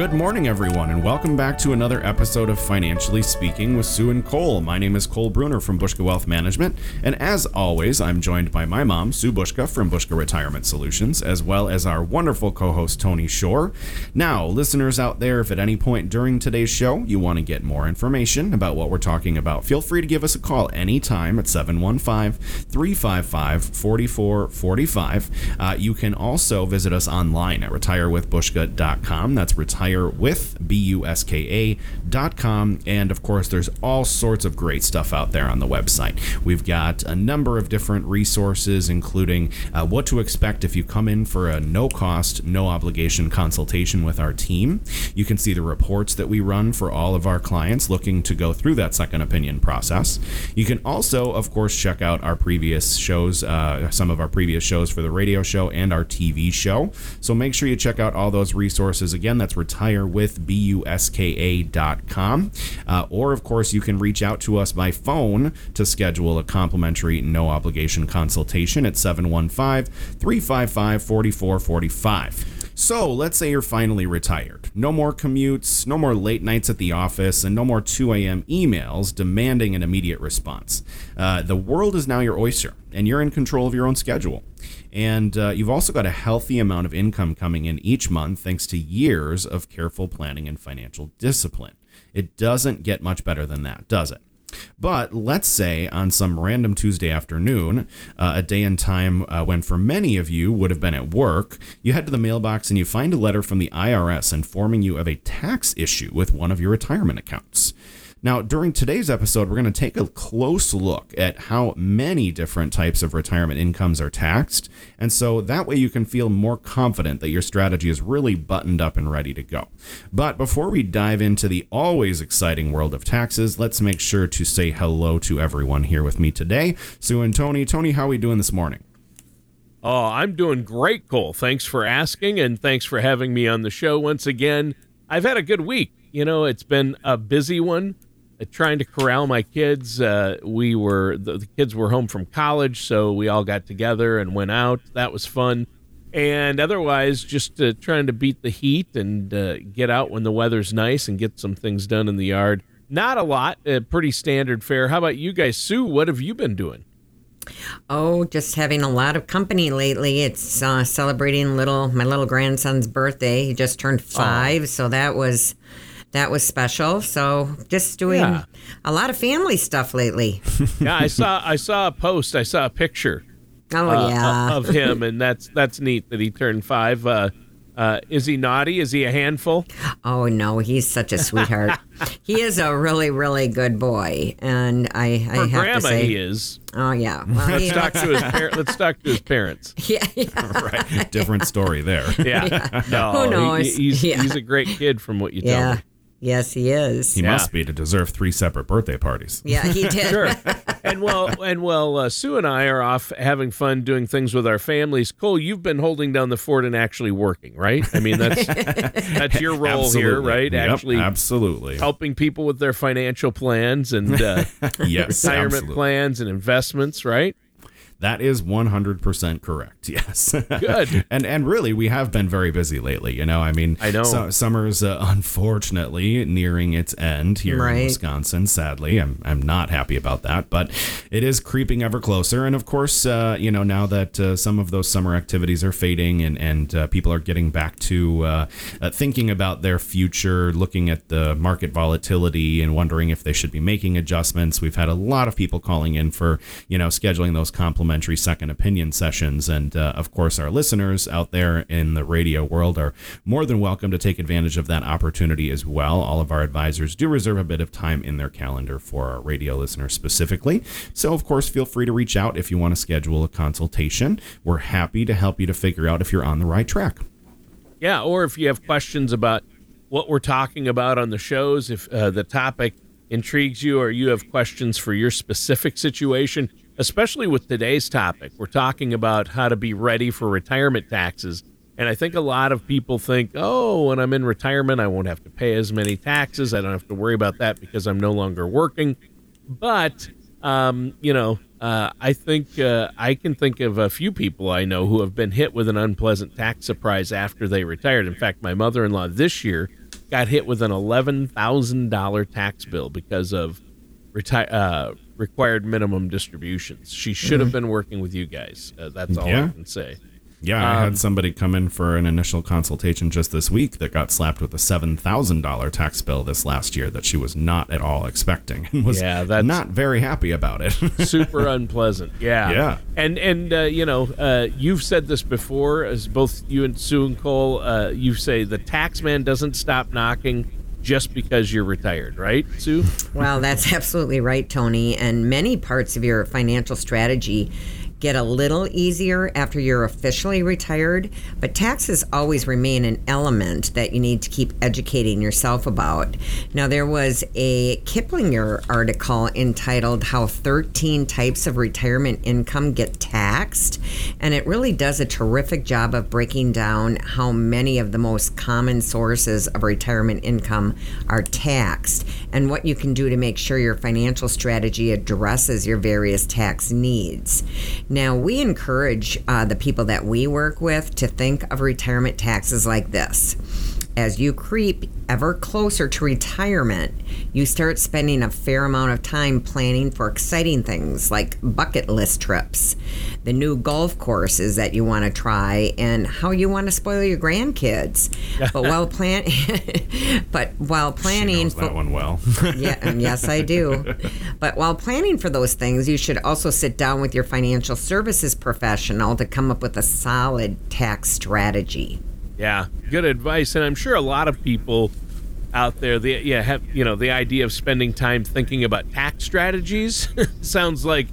Good morning, everyone, and welcome back to another episode of Financially Speaking with Sue and Cole. My name is Cole Bruner from Buska Wealth Management, and as always, I'm joined by my mom, Sue Buska from Buska Retirement Solutions, as well as our wonderful co host, Tony Shore. Now, listeners out there, if at any point during today's show you want to get more information about what we're talking about, feel free to give us a call anytime at 715 355 4445. Uh, you can also visit us online at retirewithbuska.com. That's retire with B-U-S-K-A dot com. And of course, there's all sorts of great stuff out there on the website. We've got a number of different resources, including uh, what to expect if you come in for a no cost, no obligation consultation with our team. You can see the reports that we run for all of our clients looking to go through that second opinion process. You can also, of course, check out our previous shows, uh, some of our previous shows for the radio show and our TV show. So make sure you check out all those resources. Again, that's retirewithbuska.com. Uh, or, of course, you can reach out to us by phone to schedule a complimentary no obligation consultation at 715 355 4445. So let's say you're finally retired. No more commutes, no more late nights at the office, and no more 2 a.m. emails demanding an immediate response. Uh, the world is now your oyster, and you're in control of your own schedule. And uh, you've also got a healthy amount of income coming in each month thanks to years of careful planning and financial discipline. It doesn't get much better than that, does it? But let's say on some random Tuesday afternoon, uh, a day and time uh, when for many of you would have been at work, you head to the mailbox and you find a letter from the IRS informing you of a tax issue with one of your retirement accounts. Now, during today's episode, we're going to take a close look at how many different types of retirement incomes are taxed. And so that way you can feel more confident that your strategy is really buttoned up and ready to go. But before we dive into the always exciting world of taxes, let's make sure to say hello to everyone here with me today. Sue and Tony. Tony, how are we doing this morning? Oh, I'm doing great, Cole. Thanks for asking, and thanks for having me on the show once again. I've had a good week. You know, it's been a busy one. Trying to corral my kids. Uh, we were the, the, kids were home from college, so we all got together and went out. That was fun. And otherwise, just uh, trying to beat the heat and uh, get out when the weather's nice and get some things done in the yard. Not a lot, uh, pretty standard fare. How about you guys, Sue? What have you been doing? Oh, just having a lot of company lately. It's uh, celebrating little my little grandson's birthday. He just turned five, oh. so that was that was special. So just doing yeah. a lot of family stuff lately. yeah, I saw I saw a post. I saw a picture. Oh uh, yeah, of him, and that's that's neat that he turned five. Uh, uh, is he naughty? Is he a handful? Oh no, he's such a sweetheart. he is a really, really good boy, and I, I For have grandma, to say, he is. Oh yeah. Well, let's talk to his par- let's talk to his parents. Yeah, yeah. right. Different story there. Yeah. yeah. No, Who knows? He, he's yeah. he's a great kid from what you yeah. tell me. Yes, he is. He yeah. must be to deserve three separate birthday parties. Yeah, he did. sure. And well, and well, uh, Sue and I are off having fun doing things with our families. Cole, you've been holding down the fort and actually working, right? I mean, that's that's your role absolutely. here, right? Yep, actually, absolutely helping people with their financial plans and uh, yes, retirement absolutely. plans and investments, right? That is 100% correct. Yes. Good. and and really we have been very busy lately, you know. I mean, I know. So, summer's uh, unfortunately nearing its end here right. in Wisconsin, sadly. I'm I'm not happy about that, but it is creeping ever closer and of course, uh, you know, now that uh, some of those summer activities are fading and and uh, people are getting back to uh, uh, thinking about their future, looking at the market volatility and wondering if they should be making adjustments. We've had a lot of people calling in for, you know, scheduling those compliments complimentary second opinion sessions. And uh, of course, our listeners out there in the radio world are more than welcome to take advantage of that opportunity as well. All of our advisors do reserve a bit of time in their calendar for our radio listeners specifically. So, of course, feel free to reach out if you want to schedule a consultation. We're happy to help you to figure out if you're on the right track. Yeah, or if you have questions about what we're talking about on the shows, if uh, the topic intrigues you or you have questions for your specific situation, especially with today's topic, we're talking about how to be ready for retirement taxes. And I think a lot of people think, oh, when I'm in retirement, I won't have to pay as many taxes. I don't have to worry about that because I'm no longer working. But, um, you know, uh, I think uh, I can think of a few people I know who have been hit with an unpleasant tax surprise after they retired. In fact, my mother in law this year got hit with an $11,000 tax bill because of reti- uh, required minimum distributions. She should have mm-hmm. been working with you guys. Uh, that's all yeah. I can say. Yeah, I um, had somebody come in for an initial consultation just this week that got slapped with a seven thousand dollar tax bill this last year that she was not at all expecting and was yeah, that's not very happy about it. super unpleasant. Yeah, yeah. And and uh, you know, uh, you've said this before, as both you and Sue and Cole, uh, you say the tax man doesn't stop knocking just because you're retired, right, Sue? Well, that's absolutely right, Tony. And many parts of your financial strategy get a little easier after you're officially retired, but taxes always remain an element that you need to keep educating yourself about. Now, there was a Kiplinger article entitled How 13 Types of Retirement Income Get Taxed, and it really does a terrific job of breaking down how many of the most common sources of retirement income are taxed and what you can do to make sure your financial strategy addresses your various tax needs. Now, we encourage uh, the people that we work with to think of retirement taxes like this. As you creep ever closer to retirement, you start spending a fair amount of time planning for exciting things like bucket list trips, the new golf courses that you want to try, and how you want to spoil your grandkids. but while plan, but while planning, that one well. yeah, yes, I do. But while planning for those things, you should also sit down with your financial services professional to come up with a solid tax strategy. Yeah, good advice, and I'm sure a lot of people out there, the yeah, have you know the idea of spending time thinking about tax strategies sounds like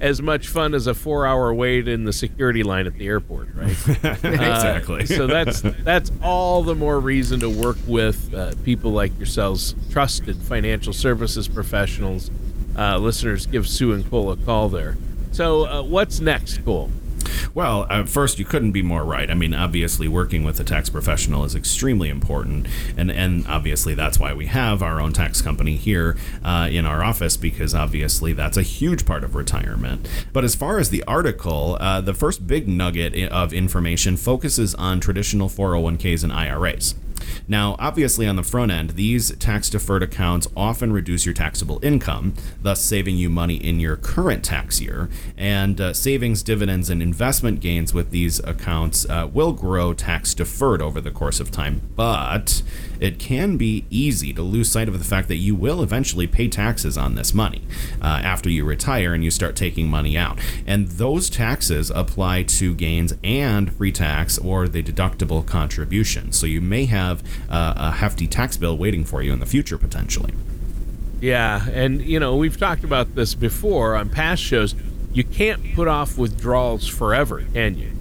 as much fun as a four-hour wait in the security line at the airport, right? exactly. Uh, so that's that's all the more reason to work with uh, people like yourselves, trusted financial services professionals. Uh, listeners, give Sue and Cole a call there. So, uh, what's next, Cole? Well, uh, first, you couldn't be more right. I mean, obviously, working with a tax professional is extremely important, and and obviously that's why we have our own tax company here uh, in our office because obviously that's a huge part of retirement. But as far as the article, uh, the first big nugget of information focuses on traditional 401ks and IRAs. Now, obviously, on the front end, these tax deferred accounts often reduce your taxable income, thus saving you money in your current tax year. And uh, savings, dividends, and investment gains with these accounts uh, will grow tax deferred over the course of time. But it can be easy to lose sight of the fact that you will eventually pay taxes on this money uh, after you retire and you start taking money out. And those taxes apply to gains and free tax or the deductible contribution. So you may have uh, a hefty tax bill waiting for you in the future potentially. Yeah, and you know, we've talked about this before on past shows. You can't put off withdrawals forever, can you?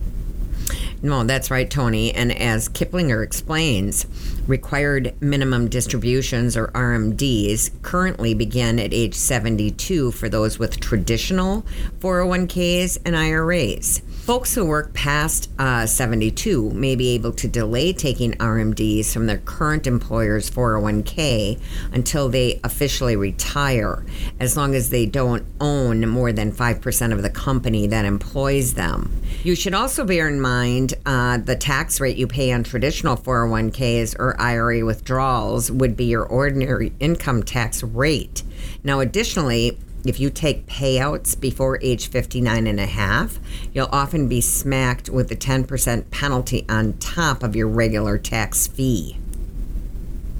No, that's right, Tony. And as Kiplinger explains, required minimum distributions or RMDs currently begin at age 72 for those with traditional 401ks and IRAs. Folks who work past uh, 72 may be able to delay taking RMDs from their current employer's 401k until they officially retire, as long as they don't own more than 5% of the company that employs them. You should also bear in mind uh, the tax rate you pay on traditional 401ks or IRA withdrawals would be your ordinary income tax rate. Now, additionally, if you take payouts before age 59 and a half, you'll often be smacked with a 10% penalty on top of your regular tax fee.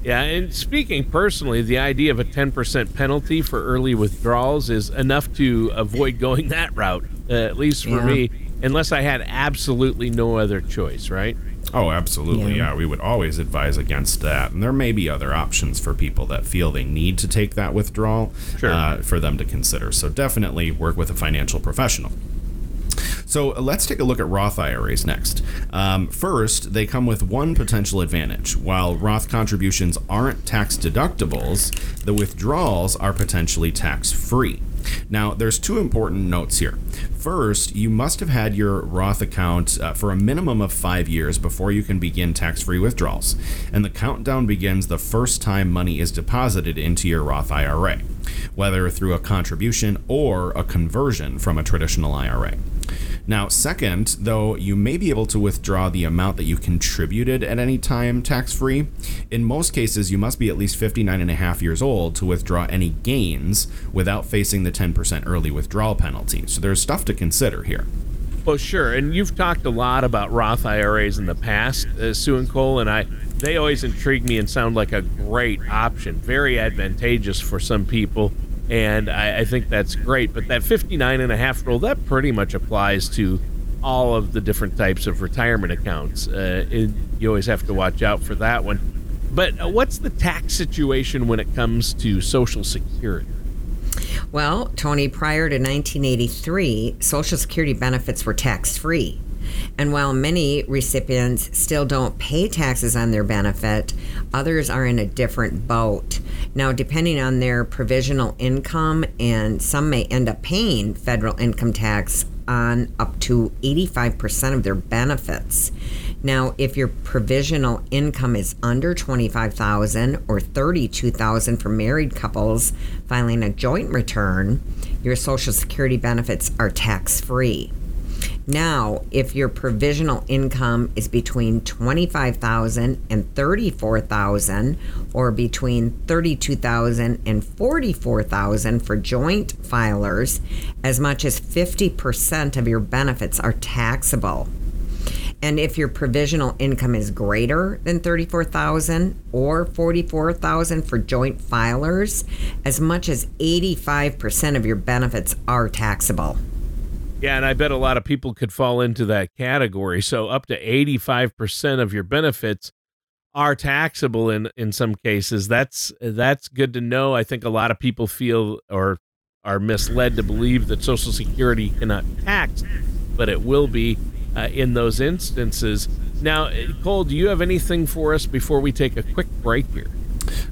Yeah, and speaking personally, the idea of a 10% penalty for early withdrawals is enough to avoid going that route, uh, at least for Yeah. me, unless I had absolutely no other choice, right? Oh, absolutely. Yeah. Yeah. we would always advise against that. And there may be other options for people that feel they need to take that withdrawal Sure. uh, for them to consider. So definitely work with a financial professional. So uh, let's take a look at Roth IRAs next. Um, first, they come with one potential advantage. While Roth contributions aren't tax deductibles, the withdrawals are potentially tax free. Now, there's two important notes here. First, you must have had your Roth account uh, for a minimum of five years before you can begin tax free withdrawals. And the countdown begins the first time money is deposited into your Roth IRA, whether through a contribution or a conversion from a traditional IRA. Now, second, though you may be able to withdraw the amount that you contributed at any time tax free, in most cases you must be at least 59 and a half years old to withdraw any gains without facing the 10% early withdrawal penalty. So there's stuff to consider here. Well, sure. And you've talked a lot about Roth IRAs in the past, uh, Sue and Cole, and I. They always intrigue me and sound like a great option, very advantageous for some people, and I, I think that's great. But that 59 and a half rule that pretty much applies to all of the different types of retirement accounts. Uh, it, you always have to watch out for that one. But uh, what's the tax situation when it comes to Social Security? Well, Tony, prior to 1983, Social Security benefits were tax free. And while many recipients still don't pay taxes on their benefit, others are in a different boat. Now, depending on their provisional income, and some may end up paying federal income tax on up to 85% of their benefits. Now, if your provisional income is under 25,000 or 32,000 for married couples filing a joint return, your social security benefits are tax-free. Now, if your provisional income is between 25,000 and 34,000 or between 32,000 and 44,000 for joint filers, as much as 50% of your benefits are taxable. And if your provisional income is greater than 34,000 or 44,000 for joint filers, as much as 85% of your benefits are taxable. Yeah, and I bet a lot of people could fall into that category. So up to 85% of your benefits are taxable in in some cases. That's that's good to know. I think a lot of people feel or are misled to believe that social security cannot tax, but it will be uh, in those instances. Now, uh, Cole, do you have anything for us before we take a quick break here?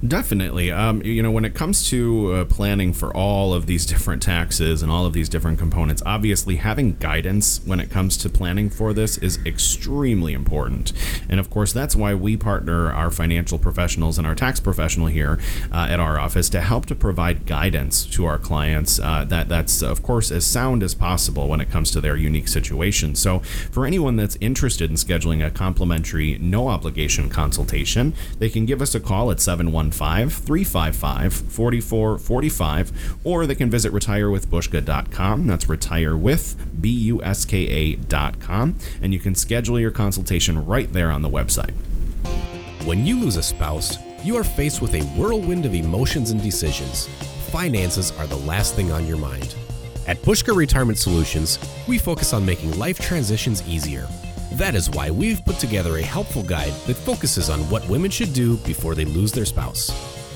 Definitely. Um, you know, when it comes to uh, planning for all of these different taxes and all of these different components, obviously having guidance when it comes to planning for this is extremely important. And of course, that's why we partner our financial professionals and our tax professional here uh, at our office to help to provide guidance to our clients uh, that that's of course as sound as possible when it comes to their unique situation. So, for anyone that's interested in scheduling a complimentary, no obligation consultation, they can give us a call at 715 355 4445, or they can visit retirewithbuska.com. That's retire with, B U S K A.com, and you can schedule your consultation right there on the website. When you lose a spouse, you are faced with a whirlwind of emotions and decisions. Finances are the last thing on your mind. At Buska Retirement Solutions, we focus on making life transitions easier. That is why we've put together a helpful guide that focuses on what women should do before they lose their spouse.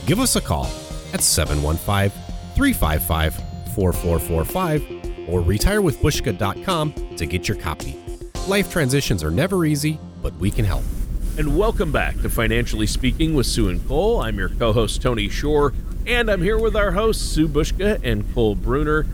Give us a call at 715 355 4445 or retirewithbuska.com to get your copy. Life transitions are never easy, but we can help. And welcome back to Financially Speaking with Sue and Cole. I'm your co host, Tony Shore, and I'm here with our hosts, Sue Buska and Cole Bruner.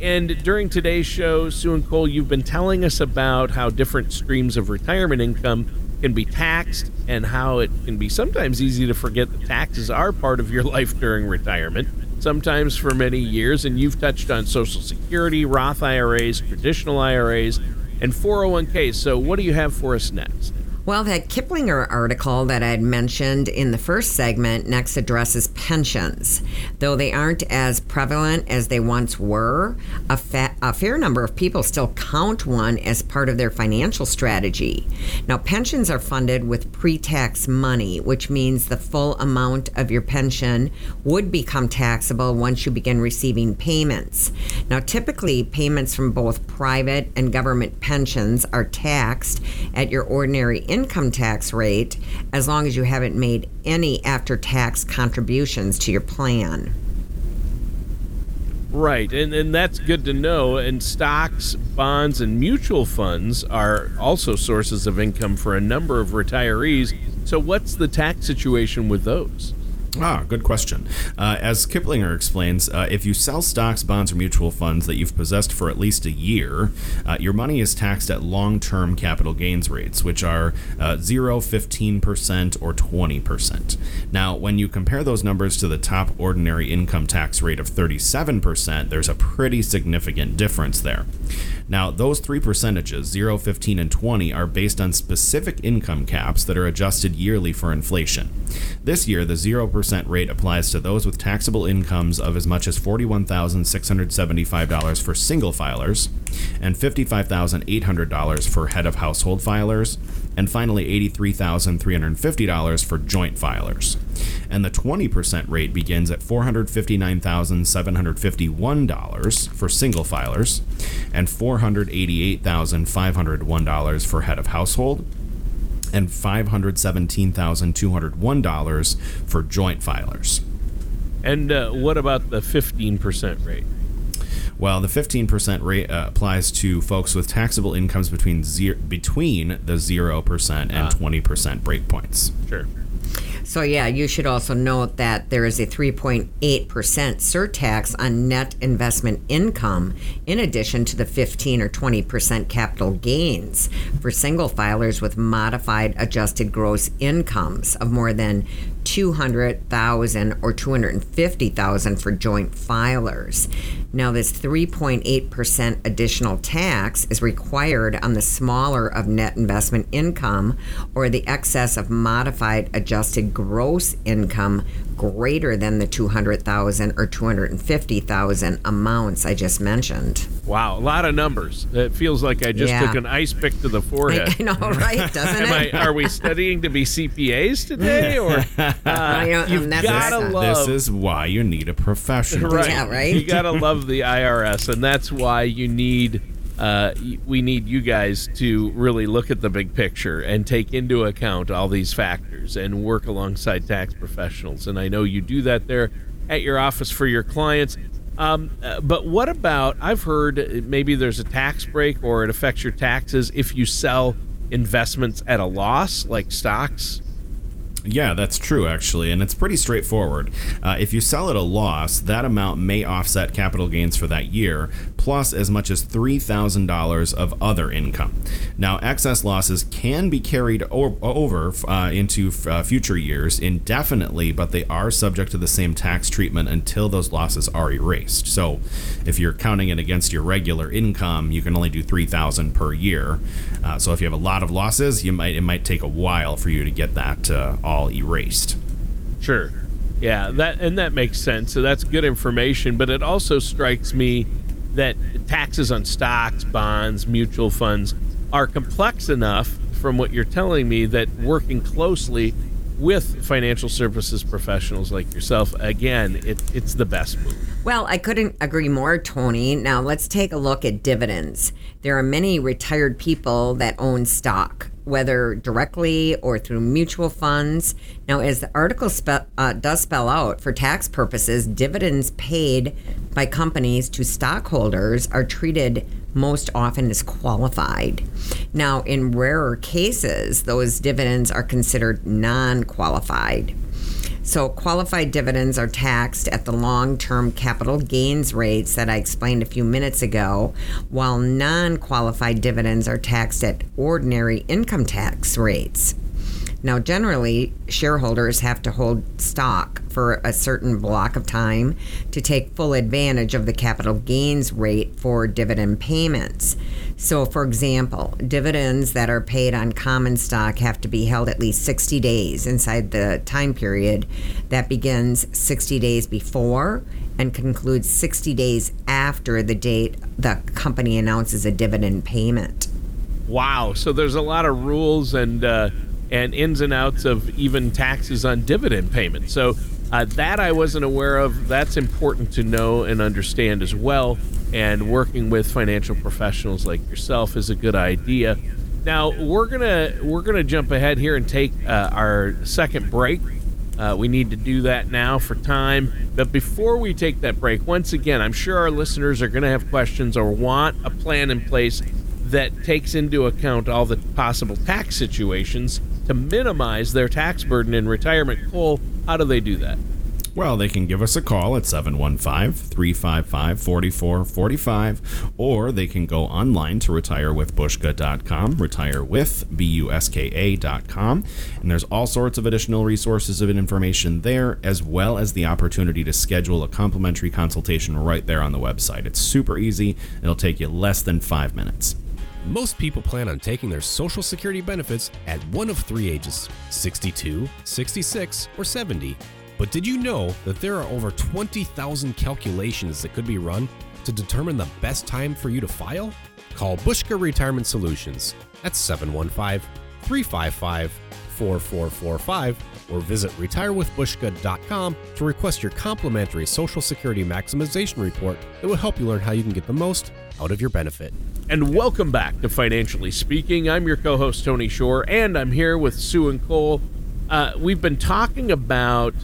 And during today's show, Sue and Cole, you've been telling us about how different streams of retirement income can be taxed and how it can be sometimes easy to forget that taxes are part of your life during retirement, sometimes for many years. And you've touched on Social Security, Roth IRAs, traditional IRAs, and 401ks. So, what do you have for us next? Well, that Kiplinger article that I had mentioned in the first segment next addresses pensions. Though they aren't as prevalent as they once were, a, fa- a fair number of people still count one as part of their financial strategy. Now, pensions are funded with pre tax money, which means the full amount of your pension would become taxable once you begin receiving payments. Now, typically, payments from both private and government pensions are taxed at your ordinary income tax rate as long as you haven't made any after tax contributions to your plan. Right, and, and that's good to know. And stocks, bonds, and mutual funds are also sources of income for a number of retirees. So, what's the tax situation with those? Ah, good question. Uh, as Kiplinger explains, uh, if you sell stocks, bonds, or mutual funds that you've possessed for at least a year, uh, your money is taxed at long term capital gains rates, which are uh, 0, 15%, or 20%. Now, when you compare those numbers to the top ordinary income tax rate of 37%, there's a pretty significant difference there. Now, those three percentages, 0, 15, and 20, are based on specific income caps that are adjusted yearly for inflation. This year, the 0% rate applies to those with taxable incomes of as much as $41,675 for single filers and $55,800 for head of household filers, and finally $83,350 for joint filers. And the 20% rate begins at $459,751 for single filers and $488,501 for head of household and $517,201 for joint filers. And uh, what about the 15% rate? Well, the 15% rate uh, applies to folks with taxable incomes between zero, between the 0% and 20% breakpoints. Sure. So, yeah, you should also note that there is a 3.8% surtax on net investment income, in addition to the 15 or 20% capital gains for single filers with modified adjusted gross incomes of more than 200,000 or 250,000 for joint filers. Now this 3.8% additional tax is required on the smaller of net investment income or the excess of modified adjusted gross income greater than the 200,000 or 250,000 amounts I just mentioned. Wow, a lot of numbers. It feels like I just Yeah. took an ice pick to the forehead. I know, right? Doesn't Am I, it? are we studying to be CPAs today, or I know, you've gotta love- This is why you need a professional. right? Yeah, right. You gotta love the IRS, and that's why you need. Uh, we need you guys to really look at the big picture and take into account all these factors and work alongside tax professionals. And I know you do that there at your office for your clients. Um, uh, but what about? I've heard maybe there's a tax break or it affects your taxes if you sell investments at a loss, like stocks. Yeah, that's true, actually, and it's pretty straightforward. Uh, if you sell at a loss, that amount may offset capital gains for that year, plus as much as $3,000 of other income. Now, excess losses can be carried o- over uh, into uh, future years indefinitely, but they are subject to the same tax treatment until those losses are erased. So, if you're counting it against your regular income, you can only do 3000 per year. Uh, so, if you have a lot of losses, you might it might take a while for you to get that uh, all erased. Sure. Yeah, that and that makes sense. So that's good information, but it also strikes me that taxes on stocks, bonds, mutual funds are complex enough from what you're telling me that working closely with financial services professionals like yourself again, it, it's the best move. Well, I couldn't agree more, Tony. Now, let's take a look at dividends. There are many retired people that own stock, whether directly or through mutual funds. Now, as the article spe- uh, does spell out, for tax purposes, dividends paid by companies to stockholders are treated most often as qualified. Now, in rarer cases, those dividends are considered non qualified. So, qualified dividends are taxed at the long term capital gains rates that I explained a few minutes ago, while non qualified dividends are taxed at ordinary income tax rates. Now, generally, shareholders have to hold stock for a certain block of time to take full advantage of the capital gains rate for dividend payments. So, for example, dividends that are paid on common stock have to be held at least 60 days inside the time period that begins 60 days before and concludes 60 days after the date the company announces a dividend payment. Wow. So there's a lot of rules and uh, and ins and outs of even taxes on dividend payments. So uh, that I wasn't aware of. That's important to know and understand as well. And working with financial professionals like yourself is a good idea. Now we're gonna we're gonna jump ahead here and take uh, our second break. Uh, we need to do that now for time. But before we take that break, once again, I'm sure our listeners are to have questions or want a plan in place that takes into account all the possible tax situations to minimize their tax burden in retirement. Cole, how do they do that? Well, they can give us a call at 715 355 4445, or they can go online to retirewithbushka.com, retirewithbuska.com, and there's all sorts of additional resources of information there, as well as the opportunity to schedule a complimentary consultation right there on the website. It's super easy, it'll take you less than five minutes. Most people plan on taking their Social Security benefits at one of three ages 62, 66, or 70. But did you know that there are over 20,000 calculations that could be run to determine the best time for you to file? Call Buska Retirement Solutions at 715 355 4445 or visit retirewithbuska.com to request your complimentary Social Security Maximization Report that will help you learn how you can get the most out of your benefit. And welcome back to Financially Speaking. I'm your co host, Tony Shore, and I'm here with Sue and Cole. Uh, we've been talking about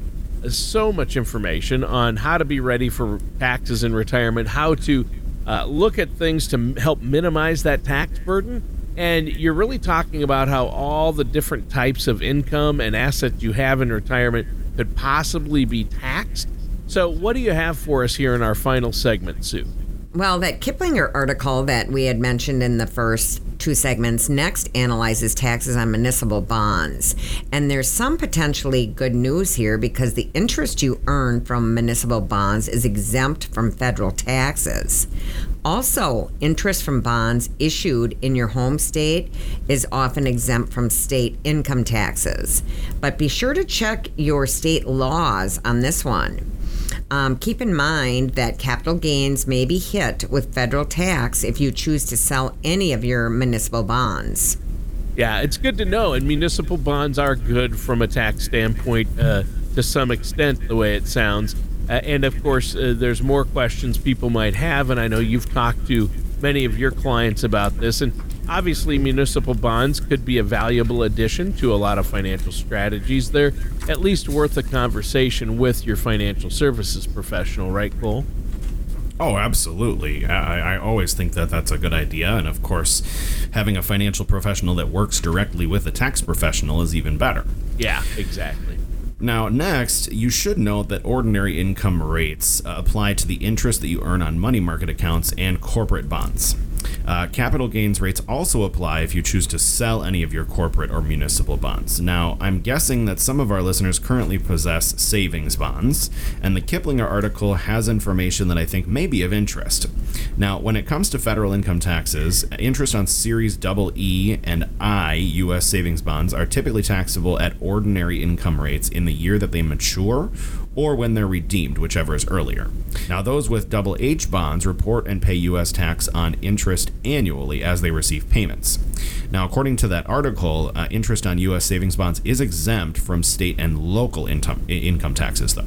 so much information on how to be ready for taxes in retirement, how to uh, look at things to help minimize that tax burden. And you're really talking about how all the different types of income and assets you have in retirement could possibly be taxed. So, what do you have for us here in our final segment, Sue? Well, that Kiplinger article that we had mentioned in the first two segments next analyzes taxes on municipal bonds. And there's some potentially good news here because the interest you earn from municipal bonds is exempt from federal taxes. Also, interest from bonds issued in your home state is often exempt from state income taxes. But be sure to check your state laws on this one. Um, keep in mind that capital gains may be hit with federal tax if you choose to sell any of your municipal bonds. Yeah, it's good to know. And municipal bonds are good from a tax standpoint uh, to some extent, the way it sounds. Uh, and of course, uh, there's more questions people might have. And I know you've talked to many of your clients about this. And obviously, municipal bonds could be a valuable addition to a lot of financial strategies. They're at least worth a conversation with your financial services professional, right, Cole? Oh, absolutely. I, I, always think that that's a good idea. And of course, having a financial professional that works directly with a tax professional is even better. Yeah, exactly. Now, next, you should note that ordinary income rates uh, apply to the interest that you earn on money market accounts and corporate bonds. Uh, capital gains rates also apply if you choose to sell any of your corporate or municipal bonds. Now, I'm guessing that some of our listeners currently possess savings bonds, and the Kiplinger article has information that I think may be of interest. Now, when it comes to federal income taxes, interest on Series Double E and I U.S. savings bonds are typically taxable at ordinary income rates in the year that they mature or when they're redeemed, whichever is earlier. Now, those with double H bonds report and pay U.S. tax on interest annually as they receive payments. Now, according to that article, uh, interest on U.S. savings bonds is exempt from state and local income, income taxes, though.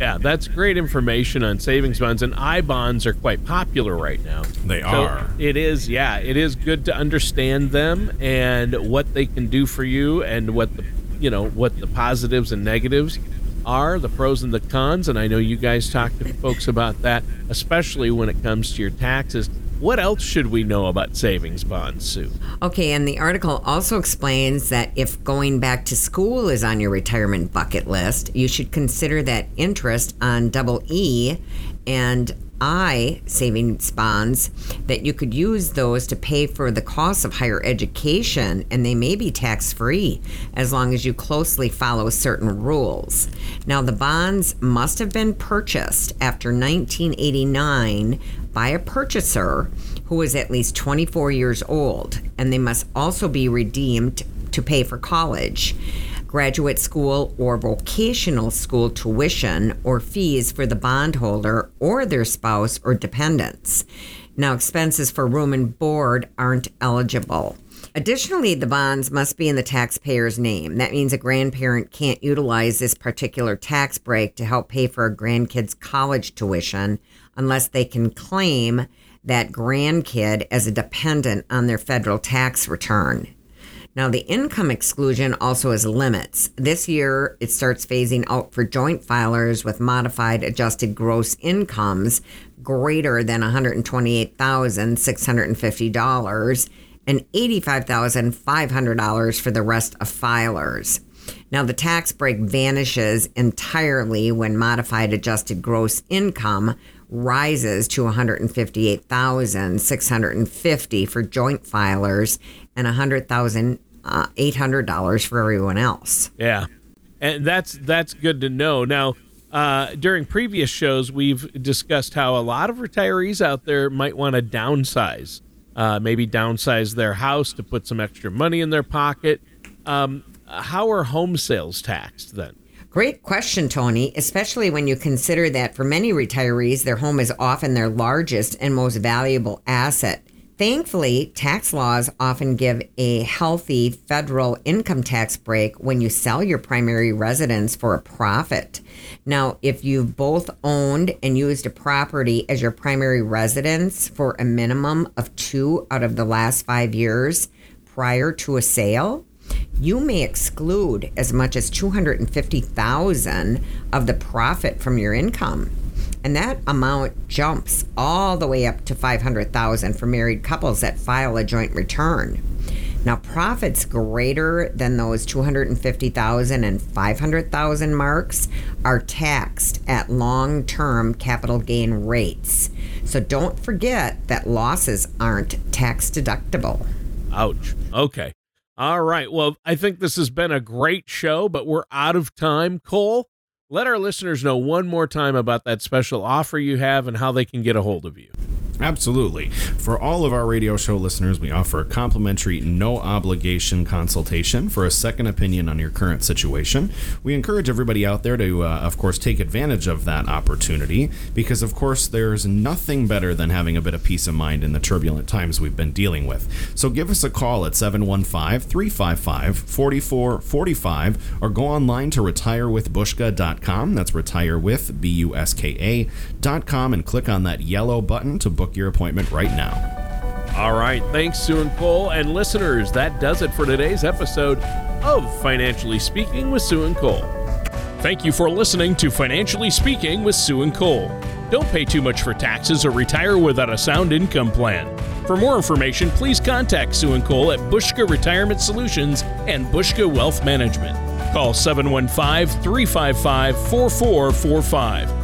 Yeah, that's great information on savings bonds, and I bonds are quite popular right now. They so are. It is, yeah, it is good to understand them and what they can do for you, and what the, you know, what the positives and negatives are, the pros and the cons. And I know you guys talk to folks about that, especially when it comes to your taxes. What else should we know about savings bonds, Sue? Okay, and the article also explains that if going back to school is on your retirement bucket list, you should consider that interest on double E and I savings bonds that you could use those to pay for the cost of higher education, and they may be tax free as long as you closely follow certain rules. Now, the bonds must have been purchased after 1989 by a purchaser who is at least 24 years old, and they must also be redeemed to pay for college, graduate school, or vocational school tuition or fees for the bondholder or their spouse or dependents. Now, expenses for room and board aren't eligible. Additionally, the bonds must be in the taxpayer's name. That means a grandparent can't utilize this particular tax break to help pay for a grandkid's college tuition unless they can claim that grandkid as a dependent on their federal tax return. Now, the income exclusion also has limits. This year, it starts phasing out for joint filers with modified adjusted gross incomes greater than $128,650 and $85,500 for the rest of filers. Now, the tax break vanishes entirely when modified adjusted gross income rises to 158,650 for joint filers and a $100,800 for everyone else. Yeah, and that's that's good to know. Now, uh, during previous shows, we've discussed how a lot of retirees out there might want to downsize, uh, maybe downsize their house to put some extra money in their pocket. Um, how are home sales taxed then? Great question, Tony, especially when you consider that for many retirees, their home is often their largest and most valuable asset. Thankfully, tax laws often give a healthy federal income tax break when you sell your primary residence for a profit. Now, if you've both owned and used a property as your primary residence for a minimum of two out of the last five years prior to a sale, you may exclude as much as 250,000 of the profit from your income. And that amount jumps all the way up to 500,000 for married couples that file a joint return. Now, profits greater than those 250,000 and 500,000 marks are taxed at long-term capital gain rates. So don't forget that losses aren't tax deductible. Ouch. Okay. All right. Well, I think this has been a great show, but we're out of time. Cole, let our listeners know one more time about that special offer you have and how they can get a hold of you. Absolutely. For all of our radio show listeners, we offer a complimentary, no obligation consultation for a second opinion on your current situation. We encourage everybody out there to, uh, of course, take advantage of that opportunity because, of course, there's nothing better than having a bit of peace of mind in the turbulent times we've been dealing with. So give us a call at 715 355 4445 or go online to retirewithbuska.com. That's retire with, B U S K A.com, and click on that yellow button to book book your appointment right now. All right. Thanks, Sue and Cole. And listeners, that does it for today's episode of Financially Speaking with Sue and Cole. Thank you for listening to Financially Speaking with Sue and Cole. Don't pay too much for taxes or retire without a sound income plan. For more information, please contact Sue and Cole at Buska Retirement Solutions and Buska Wealth Management. Call 715 355 4445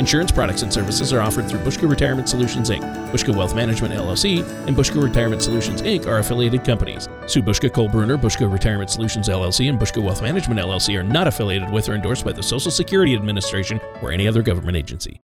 Insurance products and services are offered through Buska Retirement Solutions, Inc. Buska Wealth Management, LLC, and Buska Retirement Solutions, Inc. are affiliated companies. Sue Buska, Cole Bruner, Buska Retirement Solutions LLC, and Buska Wealth Management LLC are not affiliated with or endorsed by the Social Security Administration or any other government agency.